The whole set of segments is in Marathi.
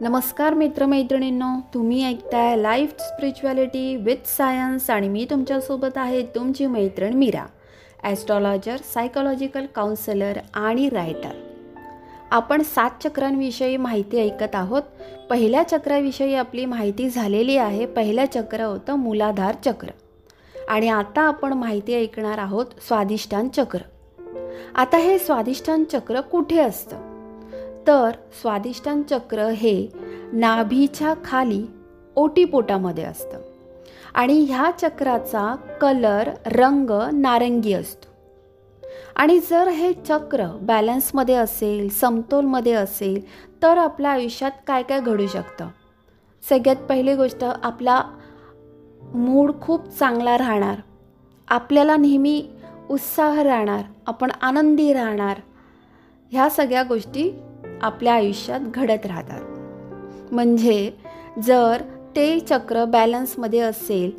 नमस्कार मित्रमैत्रिणींनो तुम्ही ऐकताय लाईफ स्पिरिच्युअलिटी विथ सायन्स आणि मी तुमच्यासोबत आहे तुमची मैत्रीण मीरा ॲस्ट्रॉलॉजर सायकोलॉजिकल काउन्सिलर आणि रायटर आपण सात चक्रांविषयी माहिती ऐकत आहोत. पहिल्या चक्राविषयी आपली माहिती झालेली आहे पहिलं चक्र होतं मूलाधार चक्र. आणि आता आपण माहिती ऐकणार आहोत स्वादिष्टान चक्र. आता हे स्वादिष्टान चक्र कुठे असतं? तर स्वादिष्टान चक्र हे नाभीच्या खाली ओटीपोटामध्ये असतं. आणि ह्या चक्राचा कलर रंग नारंगी असतो. आणि जर हे चक्र बॅलन्समध्ये असेल समतोलमध्ये असेल तर आपल्या आयुष्यात काय काय घडू शकतं? सगळ्यात पहिली गोष्ट आपला मूड खूप चांगला राहणार. आपल्याला नेहमी उत्साह राहणार आपण आनंदी राहणार. ह्या सगळ्या गोष्टी आपल्या आयुष्यात घडत राहतात. म्हणजे जर ते चक्र बॅलन्समध्ये असेल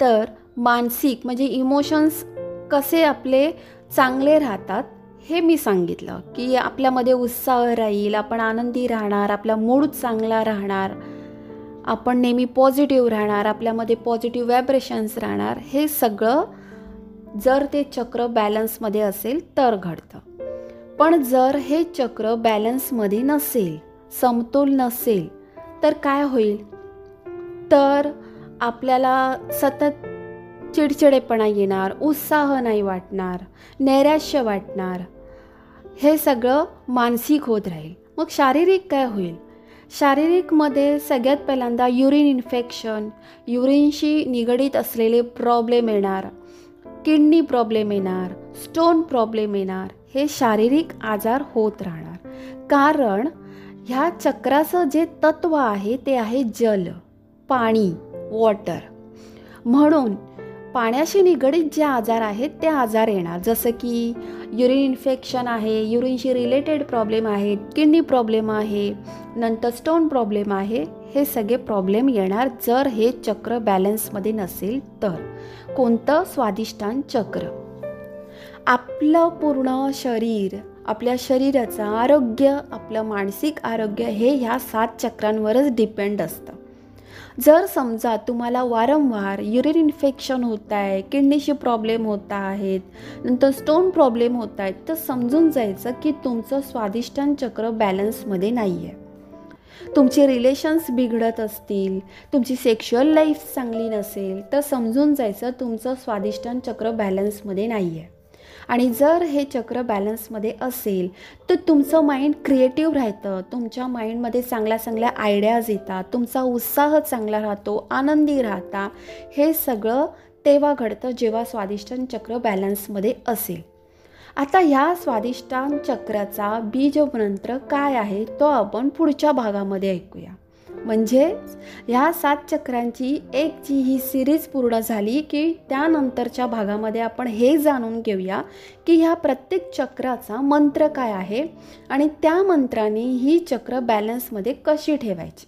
तर मानसिक म्हणजे इमोशन्स कसे आपले चांगले राहतात हे मी सांगितलं. की आपल्यामध्ये उत्साह राहील आपण आनंदी राहणार आपला मूड चांगला राहणार आपण नेहमी पॉझिटिव्ह राहणार आपल्यामध्ये पॉझिटिव्ह व्हायब्रेशन्स राहणार हे सगळं जर ते चक्र बॅलन्समध्ये असेल तर घडतं. पण जर हे चक्र बॅलन्समध्ये नसेल समतोल नसेल तर काय होईल? तर आपल्याला सतत चिडचिडेपणा येणार उत्साह नाही वाटणार नैराश्य वाटणार. हे सगळं मानसिक होत राहील. मग शारीरिक काय होईल? शारीरिकमध्ये सगळ्यात पहिल्यांदा युरिन इन्फेक्शन युरिनशी निगडीत असलेले प्रॉब्लेम येणार किडनी प्रॉब्लेम येणार स्टोन प्रॉब्लेम येणार हे शारीरिक आजार होत राहणार. कारण ह्या चक्राचं जे तत्व आहे ते आहे जल पाणी वॉटर म्हणून पाण्याशी निगडीत जे आजार आहेत ते आजार येणार. जसं की युरिन इन्फेक्शन आहे युरिनशी रिलेटेड प्रॉब्लेम आहेत किडनी प्रॉब्लेम आहे नंतर स्टोन प्रॉब्लेम आहे हे सगळे प्रॉब्लेम येणार जर हे चक्र बॅलन्समध्ये नसेल तर. कोणतं स्वादिष्टान चक्र? आपलं पूर्ण शरीर आपल्या शरीराचं आरोग्य आपलं मानसिक आरोग्य हे ह्या सात चक्रांवरच डिपेंड असतं. जर समजा तुम्हाला वारंवार युरिन इन्फेक्शन होत आहे किडनीशी प्रॉब्लेम होत आहेत नंतर स्टोन प्रॉब्लेम होत आहेत तर समजून जायचं की तुमचं स्वादिष्टान चक्र बॅलन्समध्ये नाही आहे तुमचे रिलेशन्स बिघडत असतील तुमची सेक्शुअल लाईफ चांगली नसेल तर समजून जायचं तुमचं स्वादिष्टान चक्र बॅलन्समध्ये नाही आहे आणि जर हे चक्र बॅलन्समध्ये असेल तर तुमचं माइंड क्रिएटिव्ह राहतं. तुमच्या माइंडमध्ये चांगल्या चांगल्या आयडियाज येतात. तुमचा उत्साह चांगला राहतो आनंदी राहता. हे सगळं तेव्हा घडतं जेव्हा स्वादिष्टान चक्र बॅलन्समध्ये असेल. आता ह्या स्वादिष्टान चक्राचा बीजमंत्र काय आहे तो आपण पुढच्या भागामध्ये ऐकूया. म्हणजे ह्या सात चक्रांची एक जी ही सिरीज पूर्ण झाली की त्यानंतरच्या भागामध्ये आपण हे जाणून घेऊया की ह्या प्रत्येक चक्राचा मंत्र काय आहे आणि त्या मंत्राने ही चक्र बॅलन्समध्ये कशी ठेवायची?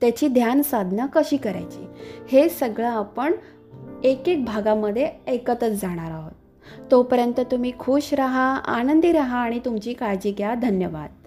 त्याची ध्यान साधना कशी करायची? हे सगळं आपण एक एक भागामध्ये ऐकतच जाणार आहोत. तोपर्यंत तुम्ही खुश रहा आनंदी रहा आणि तुमची काळजी घ्या. धन्यवाद.